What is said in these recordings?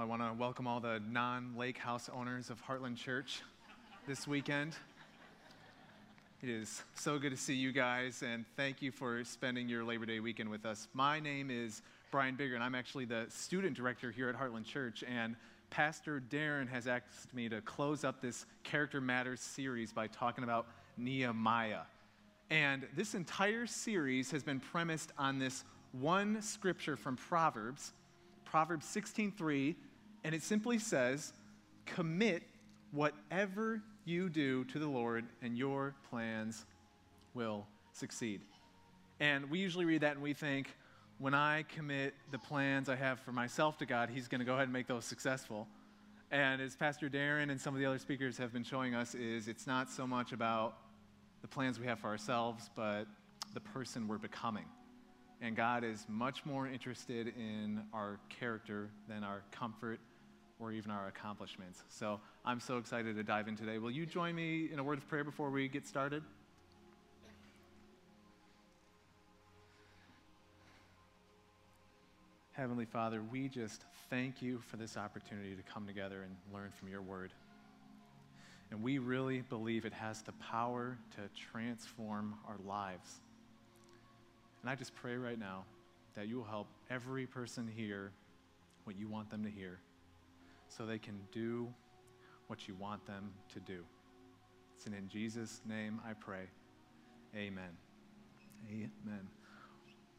I want to welcome all the non lake house owners of Heartland Church this weekend. It is so good to see you guys, and thank you for spending your Labor Day weekend with us. My name is Bryan Bigger, and I'm actually the student director here at Heartland Church. And Pastor Darren has asked me to close up this Character Matters series by talking about Nehemiah. And this entire series has been premised on this one scripture from Proverbs Proverbs 16:3, and it simply says, "Commit whatever you do to the Lord, and your plans will succeed." And we usually read that and we think, when I commit the plans I have for myself to God, He's going to go ahead and make those successful. And as Pastor Darren and some of the other speakers have been showing us, is it's not so much about the plans we have for ourselves, but the person we're becoming. And God is much more interested in our character than our comfort or even our accomplishments. So I'm so excited to dive in today. Will you join me in a word of prayer before we get started? Heavenly Father, we just thank you for this opportunity to come together and learn from your word. And we really believe it has the power to transform our lives. And I just pray right now that you will help every person hear what you want them to hear so they can do what you want them to do. It's in Jesus' name I pray. Amen. Amen.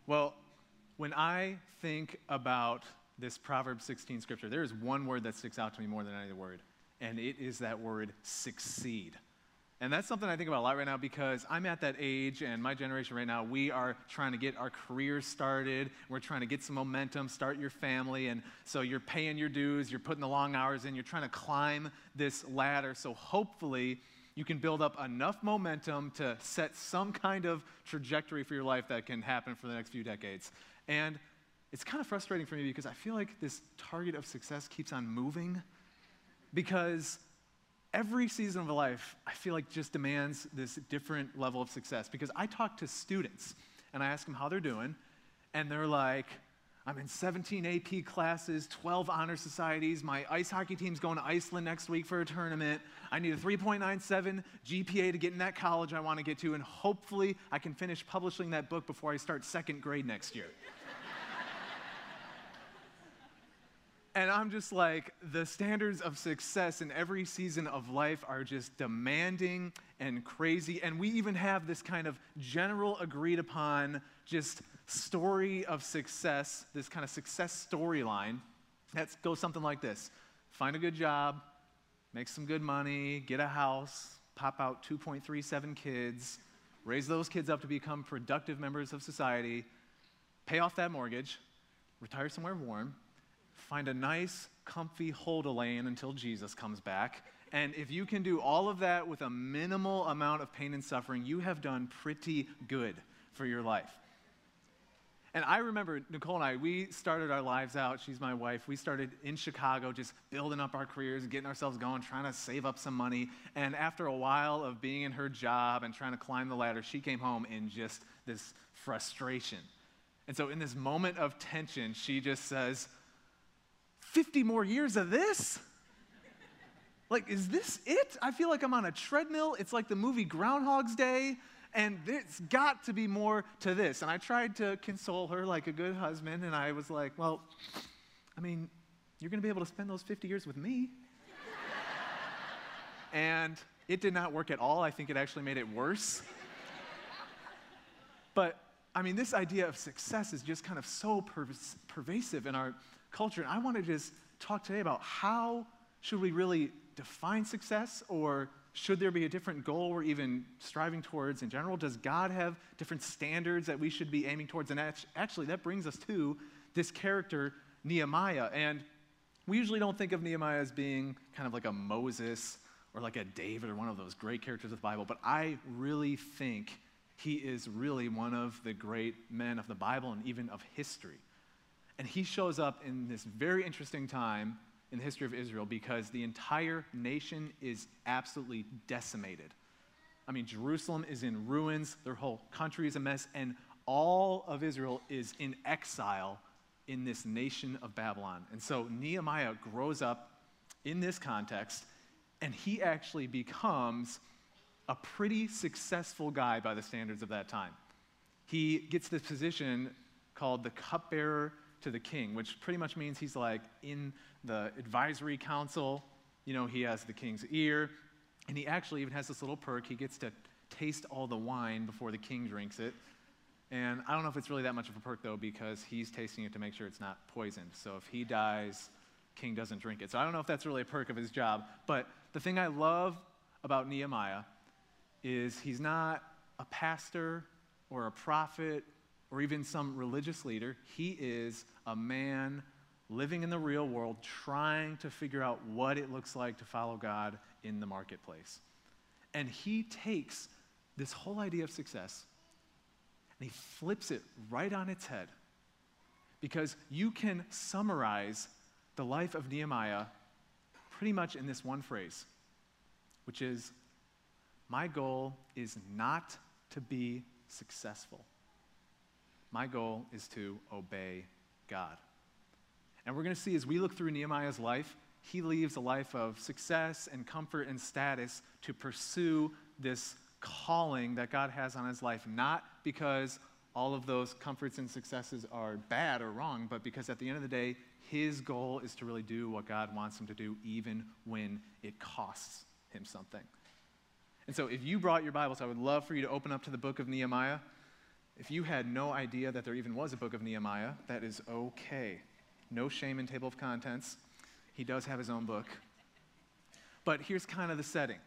Well, when I think about this Proverbs 16 scripture, there is one word that sticks out to me more than any other word, and it is that word succeed. And that's something I think about a lot right now because I'm at that age and my generation right now, we are trying to get our careers started. We're trying to get some momentum, start your family. And so you're paying your dues, you're putting the long hours in, you're trying to climb this ladder. So hopefully you can build up enough momentum to set some kind of trajectory for your life that can happen for the next few decades. And it's kind of frustrating for me because I feel like this target of success keeps on moving because every season of life, I feel like just demands this different level of success because I talk to students and I ask them how they're doing, and they're like, I'm in 17 AP classes, 12 honor societies. My ice hockey team's going to Iceland next week for a tournament. I need a 3.97 GPA to get in that college I want to get to, and hopefully I can finish publishing that book before I start second grade next year. And I'm just like, the standards of success in every season of life are just demanding and crazy. And we even have this kind of general agreed upon just story of success, this kind of success storyline that goes something like this find a good job, make some good money, get a house, pop out 2.37 kids, raise those kids up to become productive members of society, pay off that mortgage, retire somewhere warm find a nice, comfy hold a lane until Jesus comes back. And if you can do all of that with a minimal amount of pain and suffering, you have done pretty good for your life. And I remember Nicole and I, we started our lives out, she's my wife, we started in Chicago just building up our careers, getting ourselves going, trying to save up some money. And after a while of being in her job and trying to climb the ladder, she came home in just this frustration. And so in this moment of tension, she just says, 50 more years of this? Like, is this it? I feel like I'm on a treadmill. It's like the movie Groundhog's Day, and there's got to be more to this. And I tried to console her like a good husband, and I was like, well, I mean, you're going to be able to spend those 50 years with me. and it did not work at all. I think it actually made it worse. but I mean, this idea of success is just kind of so per- pervasive in our culture. And I want to just talk today about how should we really define success or should there be a different goal we're even striving towards in general? Does God have different standards that we should be aiming towards? And actually, that brings us to this character, Nehemiah. And we usually don't think of Nehemiah as being kind of like a Moses or like a David or one of those great characters of the Bible, but I really think he is really one of the great men of the Bible and even of history. And he shows up in this very interesting time in the history of Israel because the entire nation is absolutely decimated. I mean, Jerusalem is in ruins, their whole country is a mess, and all of Israel is in exile in this nation of Babylon. And so Nehemiah grows up in this context, and he actually becomes a pretty successful guy by the standards of that time. He gets this position called the cupbearer to the king, which pretty much means he's like in the advisory council. You know, he has the king's ear, and he actually even has this little perk. He gets to taste all the wine before the king drinks it. And I don't know if it's really that much of a perk, though, because he's tasting it to make sure it's not poisoned. So if he dies, king doesn't drink it. So I don't know if that's really a perk of his job. But the thing I love about Nehemiah is he's not a pastor or a prophet or even some religious leader. He is a man living in the real world, trying to figure out what it looks like to follow God in the marketplace. And he takes this whole idea of success and he flips it right on its head. Because you can summarize the life of Nehemiah pretty much in this one phrase, which is My goal is not to be successful. My goal is to obey God. And we're going to see as we look through Nehemiah's life, he leaves a life of success and comfort and status to pursue this calling that God has on his life, not because all of those comforts and successes are bad or wrong, but because at the end of the day, his goal is to really do what God wants him to do, even when it costs him something. And so, if you brought your Bibles, I would love for you to open up to the book of Nehemiah. If you had no idea that there even was a book of Nehemiah, that is okay. No shame in table of contents. He does have his own book. But here's kind of the setting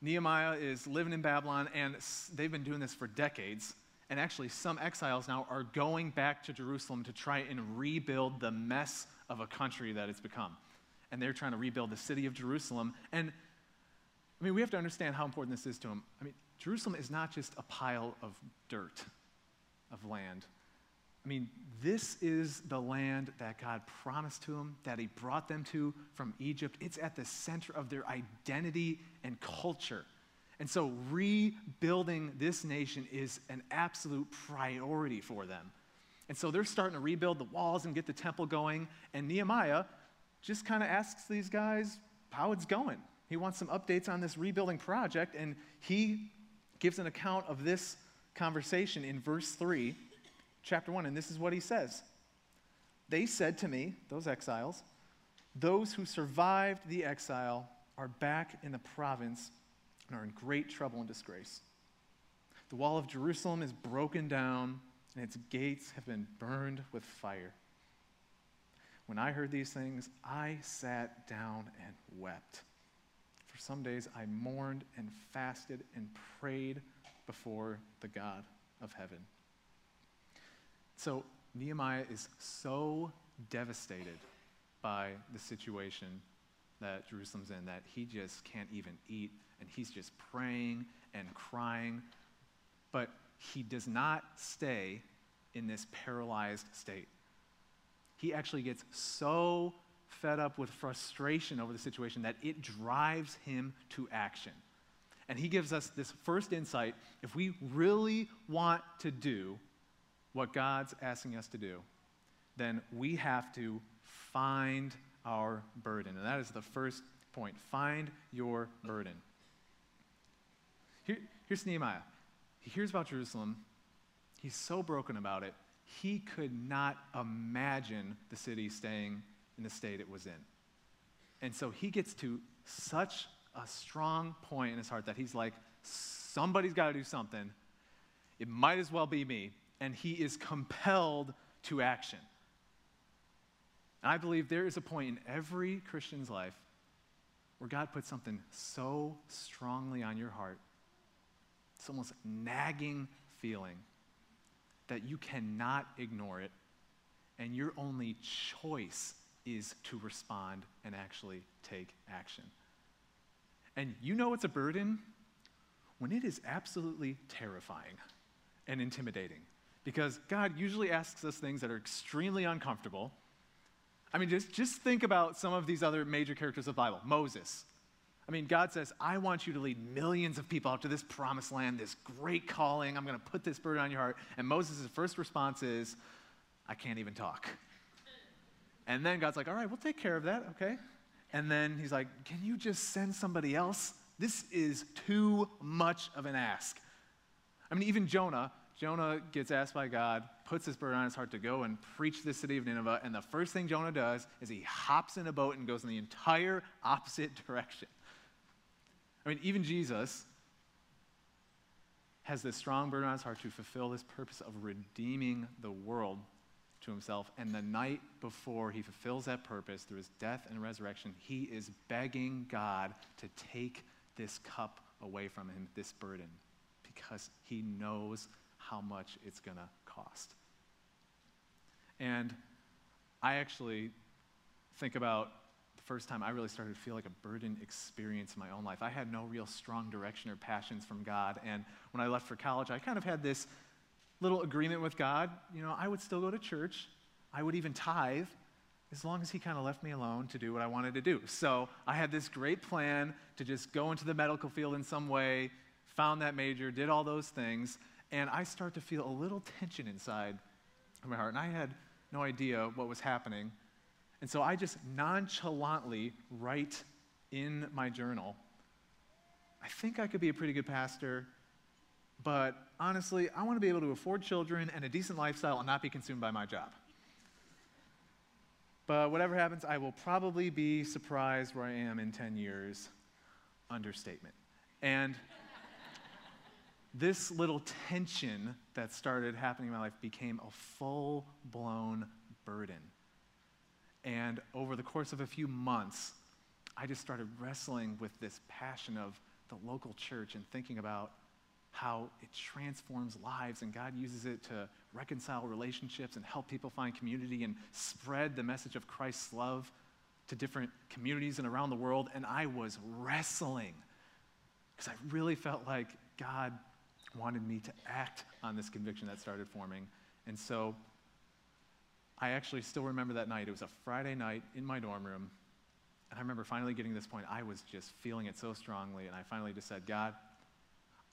Nehemiah is living in Babylon, and they've been doing this for decades. And actually, some exiles now are going back to Jerusalem to try and rebuild the mess of a country that it's become. And they're trying to rebuild the city of Jerusalem. And I mean, we have to understand how important this is to them. I mean, Jerusalem is not just a pile of dirt, of land. I mean, this is the land that God promised to them, that He brought them to from Egypt. It's at the center of their identity and culture. And so, rebuilding this nation is an absolute priority for them. And so, they're starting to rebuild the walls and get the temple going. And Nehemiah just kind of asks these guys how it's going. He wants some updates on this rebuilding project, and he gives an account of this conversation in verse 3 chapter 1, and this is what he says They said to me, those exiles, those who survived the exile are back in the province and are in great trouble and disgrace. The wall of Jerusalem is broken down, and its gates have been burned with fire. When I heard these things, I sat down and wept. For some days I mourned and fasted and prayed before the God of heaven. So Nehemiah is so devastated by the situation that Jerusalem's in that he just can't even eat and he's just praying and crying. But he does not stay in this paralyzed state. He actually gets so fed up with frustration over the situation that it drives him to action. And he gives us this first insight if we really want to do what God's asking us to do, then we have to find our burden. And that is the first point. Find your burden. Here, here's Nehemiah. He hears about Jerusalem. He's so broken about it, he could not imagine the city staying in the state it was in. And so he gets to such a strong point in his heart that he's like, somebody's got to do something. It might as well be me and he is compelled to action. And I believe there is a point in every Christian's life where God puts something so strongly on your heart, it's almost nagging feeling that you cannot ignore it, and your only choice is to respond and actually take action. And you know it's a burden when it is absolutely terrifying and intimidating because God usually asks us things that are extremely uncomfortable. I mean, just, just think about some of these other major characters of the Bible. Moses. I mean, God says, I want you to lead millions of people out to this promised land, this great calling. I'm going to put this burden on your heart. And Moses' first response is, I can't even talk. And then God's like, all right, we'll take care of that, okay? And then he's like, can you just send somebody else? This is too much of an ask. I mean, even Jonah, Jonah gets asked by God, puts his burden on his heart to go and preach the city of Nineveh, and the first thing Jonah does is he hops in a boat and goes in the entire opposite direction. I mean, even Jesus has this strong burden on his heart to fulfill this purpose of redeeming the world to himself. And the night before he fulfills that purpose through his death and resurrection, he is begging God to take this cup away from him, this burden, because he knows how much it's going to cost. And I actually think about the first time I really started to feel like a burden experience in my own life. I had no real strong direction or passions from God. And when I left for college, I kind of had this little agreement with God. You know, I would still go to church, I would even tithe as long as He kind of left me alone to do what I wanted to do. So I had this great plan to just go into the medical field in some way, found that major, did all those things, and I start to feel a little tension inside of my heart. And I had no idea what was happening. And so I just nonchalantly write in my journal I think I could be a pretty good pastor, but honestly, I want to be able to afford children and a decent lifestyle and not be consumed by my job. But whatever happens, I will probably be surprised where I am in 10 years. Understatement. And this little tension that started happening in my life became a full blown burden. And over the course of a few months, I just started wrestling with this passion of the local church and thinking about how it transforms lives and God uses it to reconcile relationships and help people find community and spread the message of Christ's love to different communities and around the world. And I was wrestling because I really felt like God wanted me to act on this conviction that started forming. And so I actually still remember that night. It was a Friday night in my dorm room. And I remember finally getting to this point. I was just feeling it so strongly. And I finally just said, God,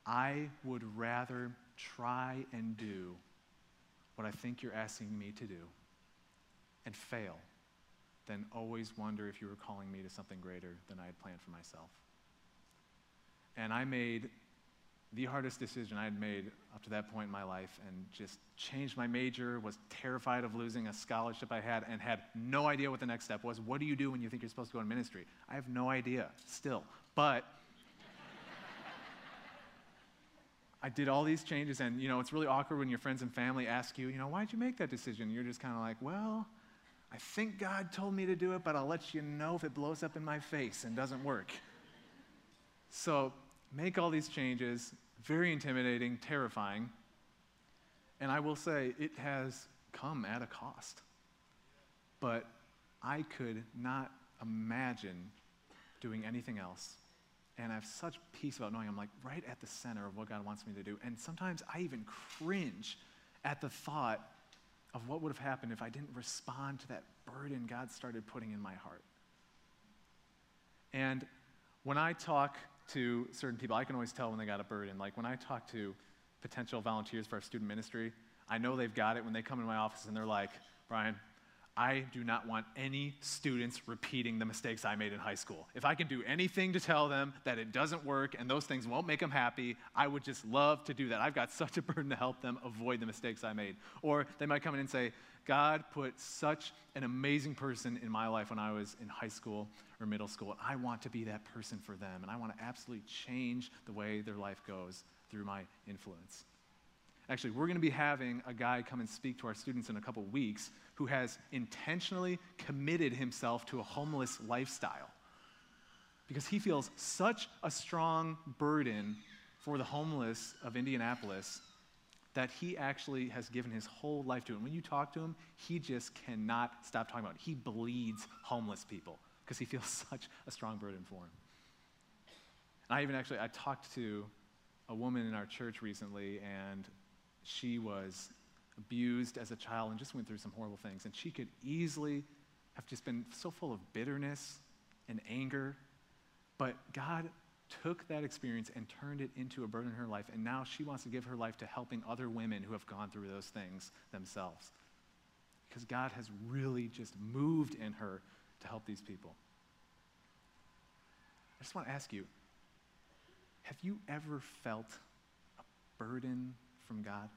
I would rather try and do what I think you're asking me to do and fail than always wonder if you were calling me to something greater than I had planned for myself. And I made the hardest decision I had made up to that point in my life and just changed my major, was terrified of losing a scholarship I had, and had no idea what the next step was. What do you do when you think you're supposed to go in ministry? I have no idea still. But I did all these changes, and you know, it's really awkward when your friends and family ask you, you know, why'd you make that decision? You're just kind of like, well, I think God told me to do it, but I'll let you know if it blows up in my face and doesn't work. So make all these changes, very intimidating, terrifying. And I will say, it has come at a cost. But I could not imagine doing anything else. And I have such peace about knowing I'm like right at the center of what God wants me to do. And sometimes I even cringe at the thought of what would have happened if I didn't respond to that burden God started putting in my heart. And when I talk to certain people, I can always tell when they got a burden. Like when I talk to potential volunteers for our student ministry, I know they've got it when they come in my office and they're like, Bryan, I do not want any students repeating the mistakes I made in high school. If I can do anything to tell them that it doesn't work and those things won't make them happy, I would just love to do that. I've got such a burden to help them avoid the mistakes I made. Or they might come in and say, God put such an amazing person in my life when I was in high school or middle school, and I want to be that person for them, and I want to absolutely change the way their life goes through my influence. Actually, we're going to be having a guy come and speak to our students in a couple weeks who has intentionally committed himself to a homeless lifestyle because he feels such a strong burden for the homeless of Indianapolis that he actually has given his whole life to. It. And when you talk to him, he just cannot stop talking about it. He bleeds homeless people because he feels such a strong burden for him. And I even actually, I talked to a woman in our church recently, and she was abused as a child and just went through some horrible things. And she could easily have just been so full of bitterness and anger. But God took that experience and turned it into a burden in her life. And now she wants to give her life to helping other women who have gone through those things themselves. because God has really just moved in her to help these people. I just want to ask you have you ever felt a burden from God?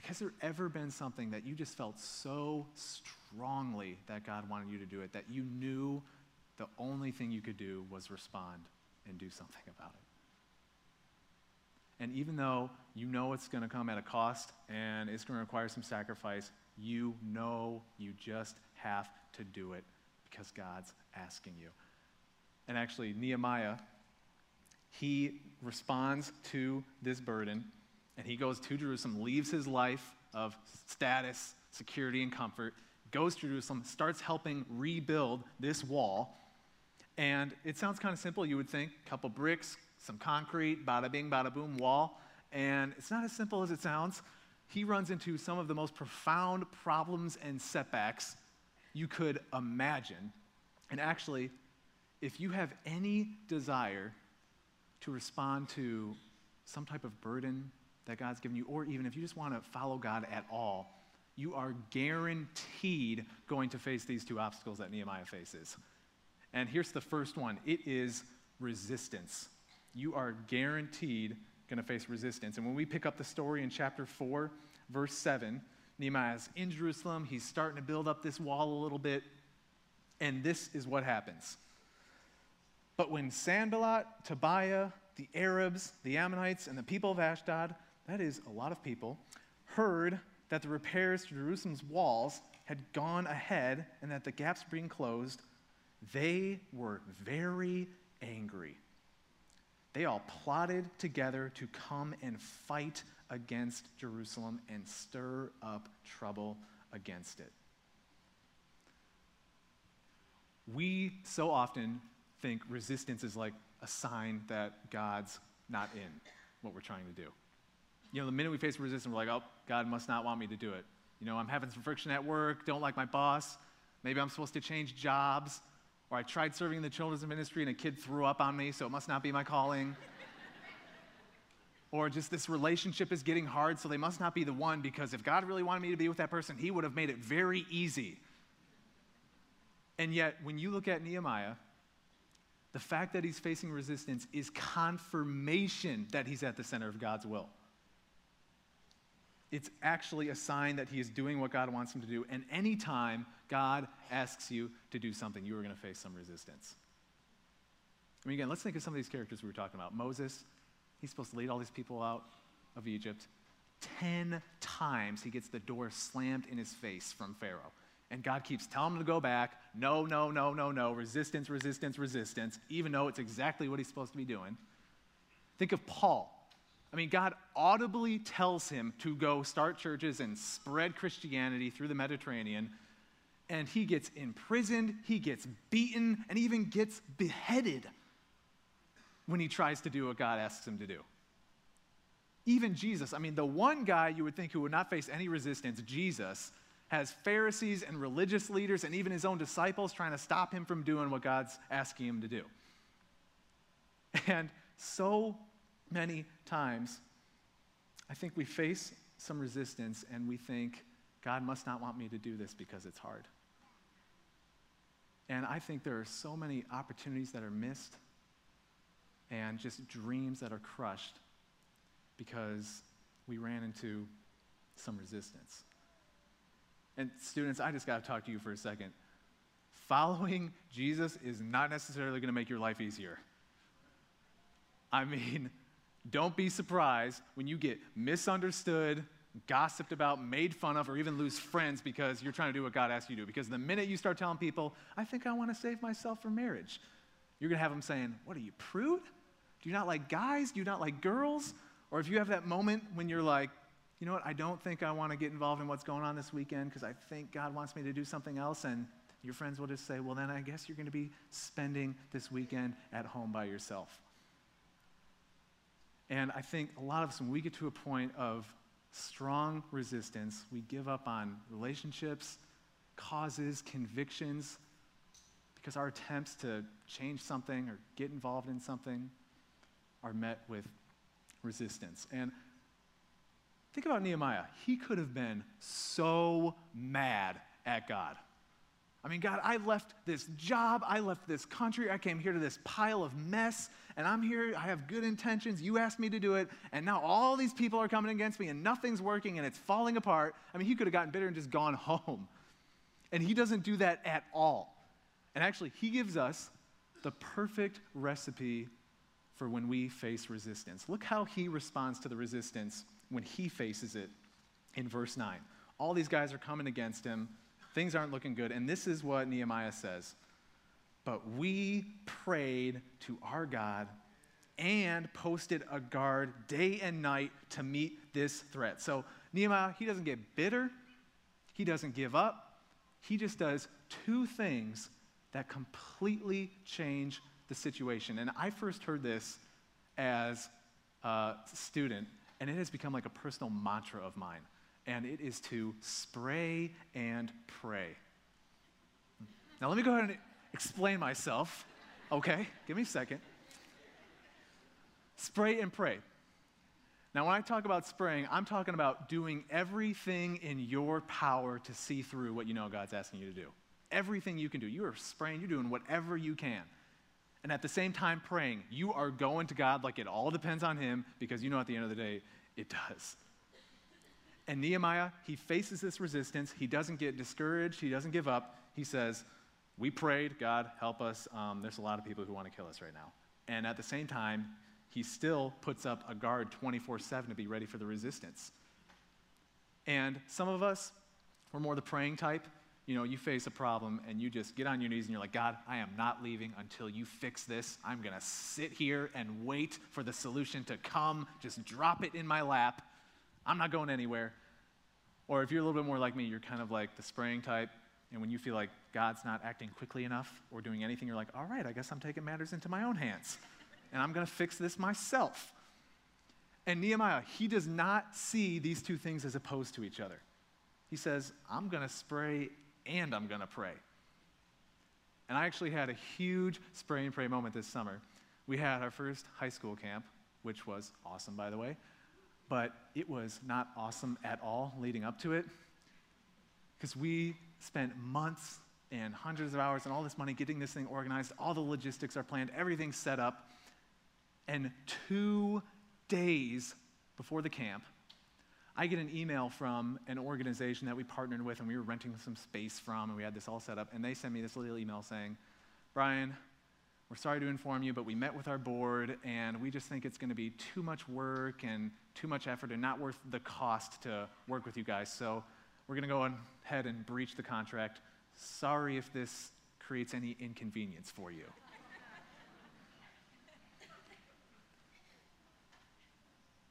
Like, has there ever been something that you just felt so strongly that God wanted you to do it that you knew the only thing you could do was respond and do something about it? And even though you know it's going to come at a cost and it's going to require some sacrifice, you know you just have to do it because God's asking you. And actually, Nehemiah, he responds to this burden and he goes to Jerusalem, leaves his life of status, security, and comfort, goes to Jerusalem, starts helping rebuild this wall. And it sounds kind of simple, you would think. A couple bricks, some concrete, bada bing, bada boom, wall. And it's not as simple as it sounds. He runs into some of the most profound problems and setbacks you could imagine. And actually, if you have any desire to respond to some type of burden that God's given you, or even if you just want to follow God at all, you are guaranteed going to face these two obstacles that Nehemiah faces. And here's the first one it is resistance you are guaranteed going to face resistance. And when we pick up the story in chapter 4, verse 7, Nehemiah's in Jerusalem. He's starting to build up this wall a little bit. And this is what happens. But when Sanballat, Tobiah, the Arabs, the Ammonites, and the people of Ashdod, that is a lot of people, heard that the repairs to Jerusalem's walls had gone ahead and that the gaps were being closed, they were very angry they all plotted together to come and fight against Jerusalem and stir up trouble against it. We so often think resistance is like a sign that God's not in what we're trying to do. You know, the minute we face resistance, we're like, oh, God must not want me to do it. You know, I'm having some friction at work, don't like my boss. Maybe I'm supposed to change jobs. Or I tried serving in the children's ministry and a kid threw up on me, so it must not be my calling. or just this relationship is getting hard, so they must not be the one because if God really wanted me to be with that person, He would have made it very easy. And yet, when you look at Nehemiah, the fact that he's facing resistance is confirmation that he's at the center of God's will it's actually a sign that he is doing what God wants him to do. And anytime God asks you to do something, you are going to face some resistance. I mean, again, let's think of some of these characters we were talking about. Moses, he's supposed to lead all these people out of Egypt. Ten times he gets the door slammed in his face from Pharaoh. And God keeps telling him to go back. No, no, no, no, no. Resistance, resistance, resistance, even though it's exactly what he's supposed to be doing. Think of Paul. I mean, God audibly tells him to go start churches and spread Christianity through the Mediterranean. And he gets imprisoned, he gets beaten, and even gets beheaded when he tries to do what God asks him to do. Even Jesus, I mean, the one guy you would think who would not face any resistance, Jesus, has Pharisees and religious leaders and even his own disciples trying to stop him from doing what God's asking him to do. And so many times, I think we face some resistance and we think, God must not want me to do this because it's hard. And I think there are so many opportunities that are missed and just dreams that are crushed because we ran into some resistance. And students, I just got to talk to you for a second. Following Jesus is not necessarily going to make your life easier. I mean, don't be surprised when you get misunderstood, gossiped about, made fun of, or even lose friends because you're trying to do what God asked you to do. Because the minute you start telling people, I think I want to save myself for marriage, you're going to have them saying, What are you, prude? Do you not like guys? Do you not like girls? Or if you have that moment when you're like, you know what, I don't think I want to get involved in what's going on this weekend because I think God wants me to do something else. And your friends will just say, well, then I guess you're going to be spending this weekend at home by yourself. And I think a lot of us, when we get to a point of strong resistance, we give up on relationships, causes, convictions, because our attempts to change something or get involved in something are met with resistance. And Think about Nehemiah. He could have been so mad at God. I mean, God, I left this job, I left this country, I came here to this pile of mess, and I'm here, I have good intentions, you asked me to do it, and now all these people are coming against me, and nothing's working, and it's falling apart. I mean, he could have gotten bitter and just gone home. And he doesn't do that at all. And actually, he gives us the perfect recipe for when we face resistance. Look how he responds to the resistance when he faces it in verse 9. All these guys are coming against him. Things aren't looking good. And this is what Nehemiah says But we prayed to our God and posted a guard day and night to meet this threat. So Nehemiah, he doesn't get bitter, he doesn't give up. He just does two things that completely change the situation. And I first heard this as a student, and it has become like a personal mantra of mine and it is to spray and pray. Now, let me go ahead and explain myself, okay? Give me a second. Spray and pray. Now, when I talk about spraying, I'm talking about doing everything in your power to see through what you know God's asking you to do. Everything you can do. You are spraying, you're doing whatever you can. And at the same time, praying, you are going to God like it all depends on Him because you know at the end of the day, it does. And Nehemiah, he faces this resistance. He doesn't get discouraged, he doesn't give up. He says, We prayed, God, help us. Um, there's a lot of people who want to kill us right now. And at the same time, he still puts up a guard 24 7 to be ready for the resistance. And some of us, we're more the praying type. You know, you face a problem and you just get on your knees and you're like, God, I am not leaving until you fix this. I'm going to sit here and wait for the solution to come. Just drop it in my lap. I'm not going anywhere. Or if you're a little bit more like me, you're kind of like the spraying type. And when you feel like God's not acting quickly enough or doing anything, you're like, all right, I guess I'm taking matters into my own hands. And I'm going to fix this myself. And Nehemiah, he does not see these two things as opposed to each other. He says, I'm going to spray and I'm going to pray. And I actually had a huge spray and pray moment this summer. We had our first high school camp, which was awesome, by the way but it was not awesome at all leading up to it because we spent months and hundreds of hours and all this money getting this thing organized. All the logistics are planned, everything's set up. And two days before the camp, I get an email from an organization that we partnered with and we were renting some space from, and we had this all set up. And they sent me this little email saying, Bryan, we're sorry to inform you, but we met with our board and we just think it's going to be too much work and too much effort and not worth the cost to work with you guys. So we're going to go ahead and breach the contract. Sorry if this creates any inconvenience for you.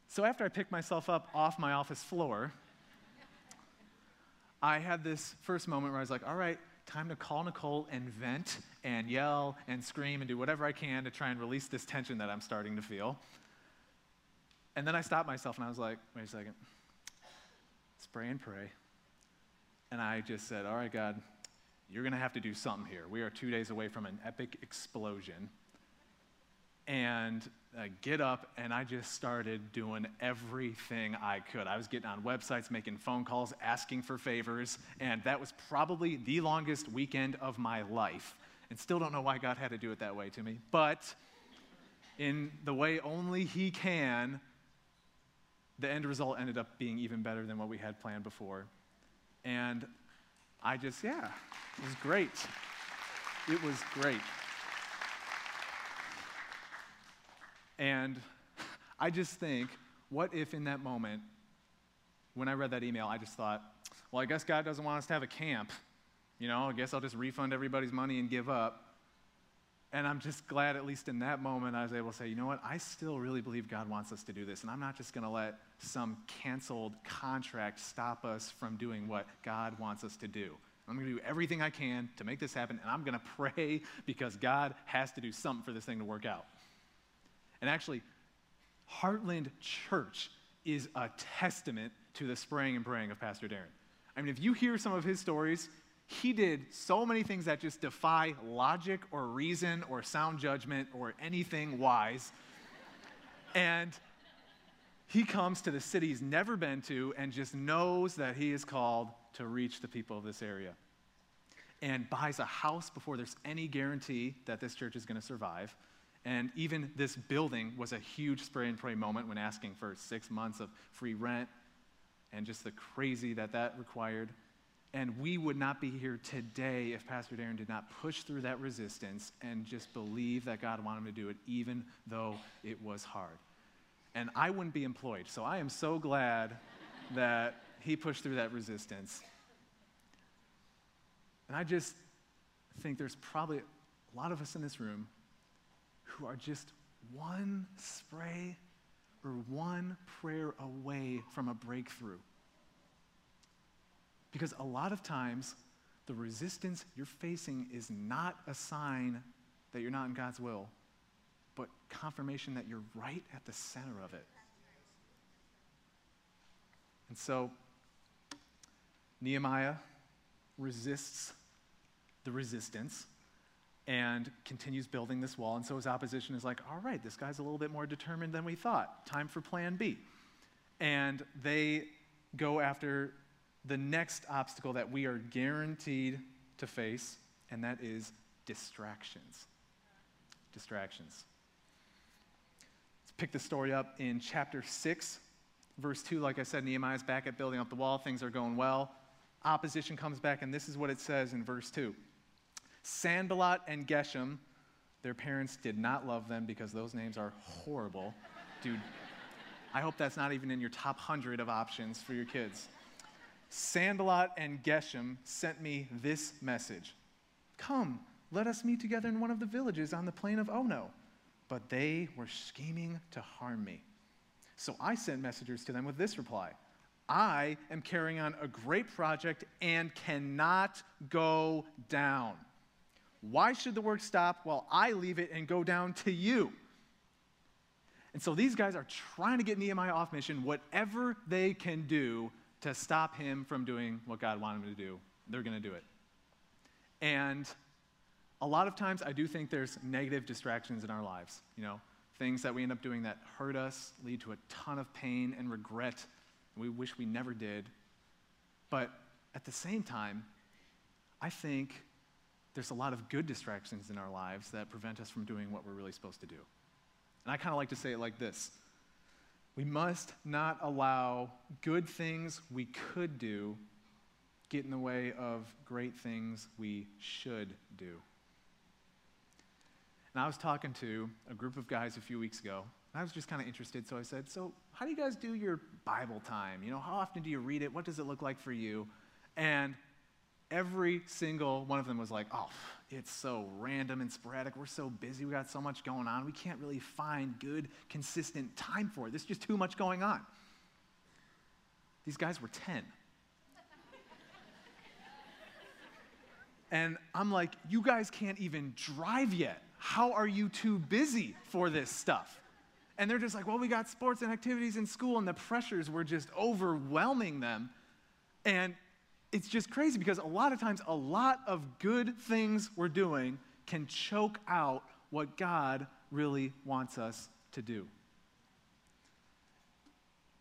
so after I picked myself up off my office floor, I had this first moment where I was like, all right, time to call Nicole and vent and yell and scream and do whatever I can to try and release this tension that I'm starting to feel. And then I stopped myself and I was like, wait a second. Spray and pray. And I just said, all right, God, you're going to have to do something here. We are two days away from an epic explosion. And uh, get up, and I just started doing everything I could. I was getting on websites, making phone calls, asking for favors, and that was probably the longest weekend of my life. And still don't know why God had to do it that way to me. But in the way only He can, the end result ended up being even better than what we had planned before. And I just, yeah, it was great. It was great. And I just think, what if in that moment, when I read that email, I just thought, well, I guess God doesn't want us to have a camp. You know, I guess I'll just refund everybody's money and give up. And I'm just glad, at least in that moment, I was able to say, you know what? I still really believe God wants us to do this. And I'm not just going to let some canceled contract stop us from doing what God wants us to do. I'm going to do everything I can to make this happen. And I'm going to pray because God has to do something for this thing to work out. And actually, Heartland Church is a testament to the spraying and praying of Pastor Darren. I mean, if you hear some of his stories, he did so many things that just defy logic or reason or sound judgment or anything wise. and he comes to the city he's never been to and just knows that he is called to reach the people of this area. And buys a house before there's any guarantee that this church is going to survive. And even this building was a huge spray and pray moment when asking for six months of free rent and just the crazy that that required. And we would not be here today if Pastor Darren did not push through that resistance and just believe that God wanted him to do it, even though it was hard. And I wouldn't be employed. So I am so glad that he pushed through that resistance. And I just think there's probably a lot of us in this room who are just one spray or one prayer away from a breakthrough. Because a lot of times, the resistance you're facing is not a sign that you're not in God's will, but confirmation that you're right at the center of it. And so, Nehemiah resists the resistance and continues building this wall. And so his opposition is like, all right, this guy's a little bit more determined than we thought. Time for plan B. And they go after the next obstacle that we are guaranteed to face, and that is distractions. Distractions. Let's pick the story up in chapter 6, verse 2. Like I said, Nehemiah's back at building up the wall, things are going well. Opposition comes back, and this is what it says in verse 2. Sanballat and Geshem, their parents did not love them because those names are horrible. Dude, I hope that's not even in your top 100 of options for your kids. Sanballat and Geshem sent me this message Come, let us meet together in one of the villages on the plain of Ono. But they were scheming to harm me. So I sent messengers to them with this reply I am carrying on a great project and cannot go down. Why should the work stop while I leave it and go down to you? And so these guys are trying to get Nehemiah off mission, whatever they can do to stop him from doing what God wanted him to do. They're going to do it. And a lot of times I do think there's negative distractions in our lives, you know, things that we end up doing that hurt us, lead to a ton of pain and regret. And we wish we never did. But at the same time, I think there's a lot of good distractions in our lives that prevent us from doing what we're really supposed to do. And I kind of like to say it like this We must not allow good things we could do get in the way of great things we should do. And I was talking to a group of guys a few weeks ago, and I was just kind of interested, so I said, So, how do you guys do your Bible time? You know, how often do you read it? What does it look like for you? And every single one of them was like, oh, it's so random and sporadic. We're so busy. We got so much going on. We can't really find good, consistent time for it. There's just too much going on. These guys were 10. and I'm like, you guys can't even drive yet. How are you too busy for this stuff? And they're just like, well, we got sports and activities in school, and the pressures were just overwhelming them. And it's just crazy because a lot of times, a lot of good things we're doing can choke out what God really wants us to do.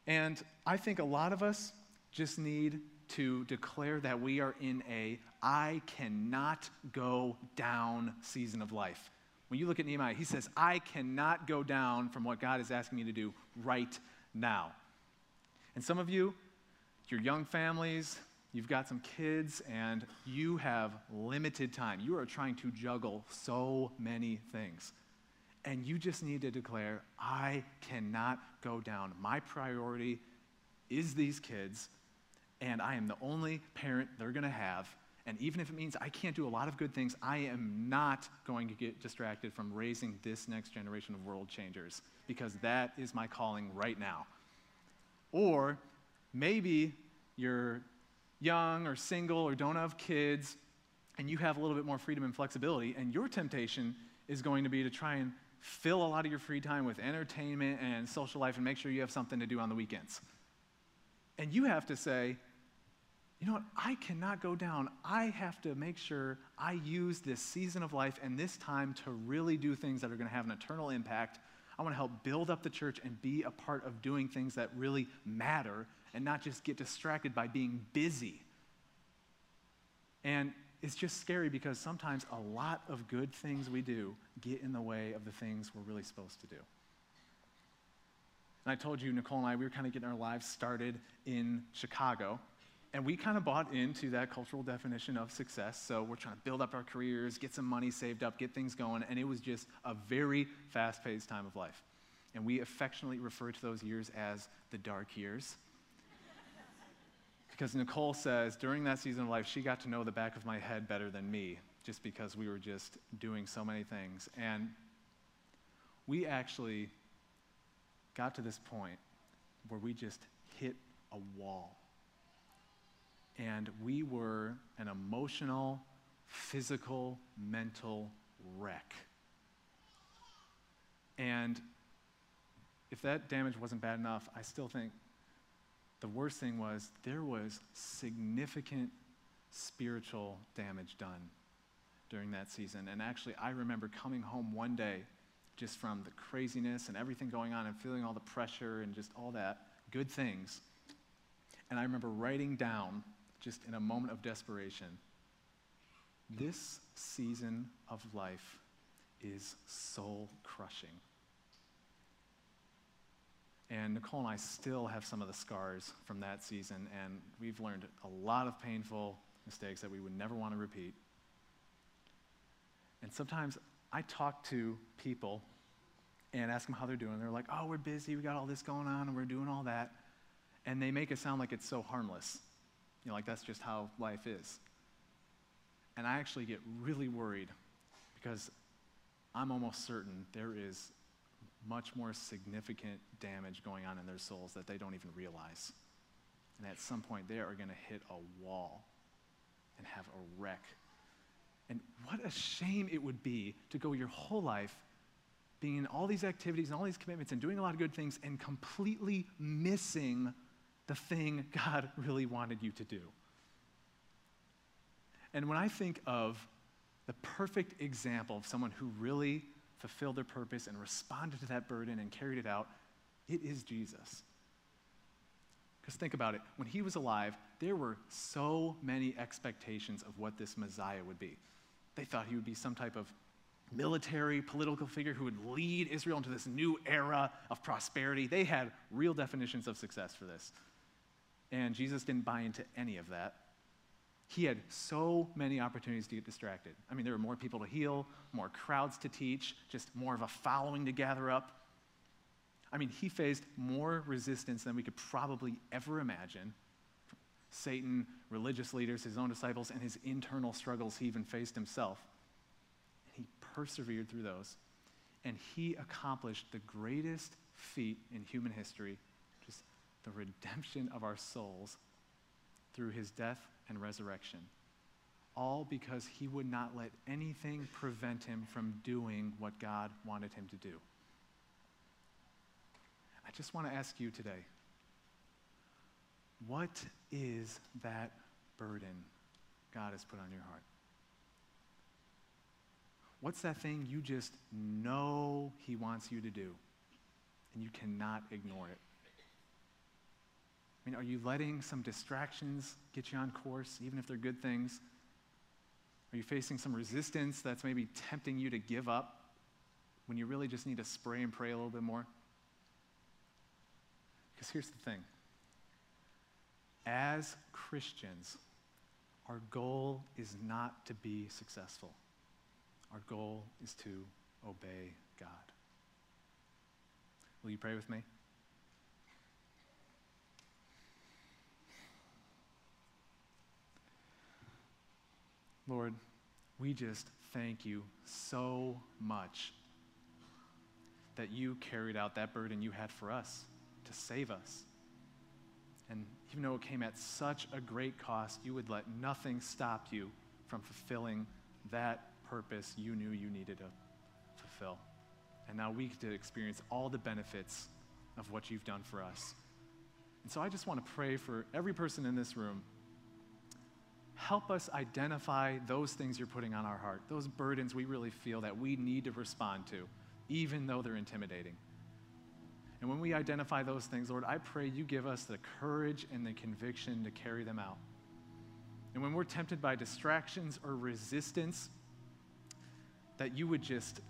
And I think a lot of us just need to declare that we are in a I cannot go down season of life. When you look at Nehemiah, he says, I cannot go down from what God is asking me to do right now. And some of you, your young families, you've got some kids, and you have limited time. You are trying to juggle so many things. And you just need to declare, I cannot go down. My priority is these kids, and I am the only parent they're going to have. And even if it means I can't do a lot of good things, I am not going to get distracted from raising this next generation of world changers because that is my calling right now. Or maybe you're young or single or don't have kids, and you have a little bit more freedom and flexibility, and your temptation is going to be to try and fill a lot of your free time with entertainment and social life and make sure you have something to do on the weekends. And you have to say, you know what? I cannot go down. I have to make sure I use this season of life and this time to really do things that are going to have an eternal impact I want to help build up the church and be a part of doing things that really matter and not just get distracted by being busy. And it's just scary because sometimes a lot of good things we do get in the way of the things we're really supposed to do. And I told you, Nicole and I, we were kind of getting our lives started in Chicago. And we kind of bought into that cultural definition of success. So we're trying to build up our careers, get some money saved up, get things going. And it was just a very fast paced time of life. And we affectionately refer to those years as the dark years. because Nicole says during that season of life, she got to know the back of my head better than me, just because we were just doing so many things. And we actually got to this point where we just hit a wall and we were an emotional, physical, mental wreck. And if that damage wasn't bad enough, I still think the worst thing was there was significant spiritual damage done during that season. And actually, I remember coming home one day just from the craziness and everything going on and feeling all the pressure and just all that good things. And I remember writing down just in a moment of desperation. This season of life is soul crushing. And Nicole and I still have some of the scars from that season, and we've learned a lot of painful mistakes that we would never want to repeat. And sometimes I talk to people and ask them how they're doing. They're like, oh, we're busy, we got all this going on, and we're doing all that. And they make it sound like it's so harmless. You know, like that's just how life is. And I actually get really worried because I'm almost certain there is much more significant damage going on in their souls that they don't even realize. And at some point, they are going to hit a wall and have a wreck. And what a shame it would be to go your whole life being in all these activities and all these commitments and doing a lot of good things and completely missing the thing God really wanted you to do. And when I think of the perfect example of someone who really fulfilled their purpose and responded to that burden and carried it out, it is Jesus. Because think about it when he was alive, there were so many expectations of what this Messiah would be. They thought he would be some type of military, political figure who would lead Israel into this new era of prosperity. They had real definitions of success for this. And Jesus didn't buy into any of that. He had so many opportunities to get distracted. I mean, there were more people to heal, more crowds to teach, just more of a following to gather up. I mean, he faced more resistance than we could probably ever imagine. Satan, religious leaders, his own disciples, and his internal struggles he even faced himself. And he persevered through those. And he accomplished the greatest feat in human history the redemption of our souls through his death and resurrection. All because he would not let anything prevent him from doing what God wanted him to do. I just want to ask you today what is that burden God has put on your heart? What's that thing you just know He wants you to do, and you cannot ignore it? Mean, are you letting some distractions get you on course, even if they're good things? Are you facing some resistance that's maybe tempting you to give up when you really just need to spray and pray a little bit more? Because here's the thing as Christians, our goal is not to be successful, our goal is to obey God. Will you pray with me? Lord, we just thank you so much that you carried out that burden you had for us to save us. And even though it came at such a great cost, you would let nothing stop you from fulfilling that purpose you knew you needed to fulfill. And now we get to experience all the benefits of what you've done for us. And so I just want to pray for every person in this room help us identify those things you're putting on our heart, those burdens we really feel that we need to respond to, even though they're intimidating. And when we identify those things, Lord, I pray you give us the courage and the conviction to carry them out. And when we're tempted by distractions or resistance, that you would just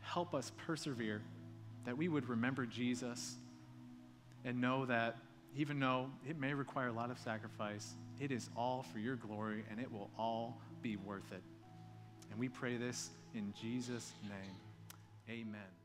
help us persevere, that we would remember Jesus and know that even though it may require a lot of sacrifice, it is all for your glory and it will all be worth it. And we pray this in Jesus' name. Amen.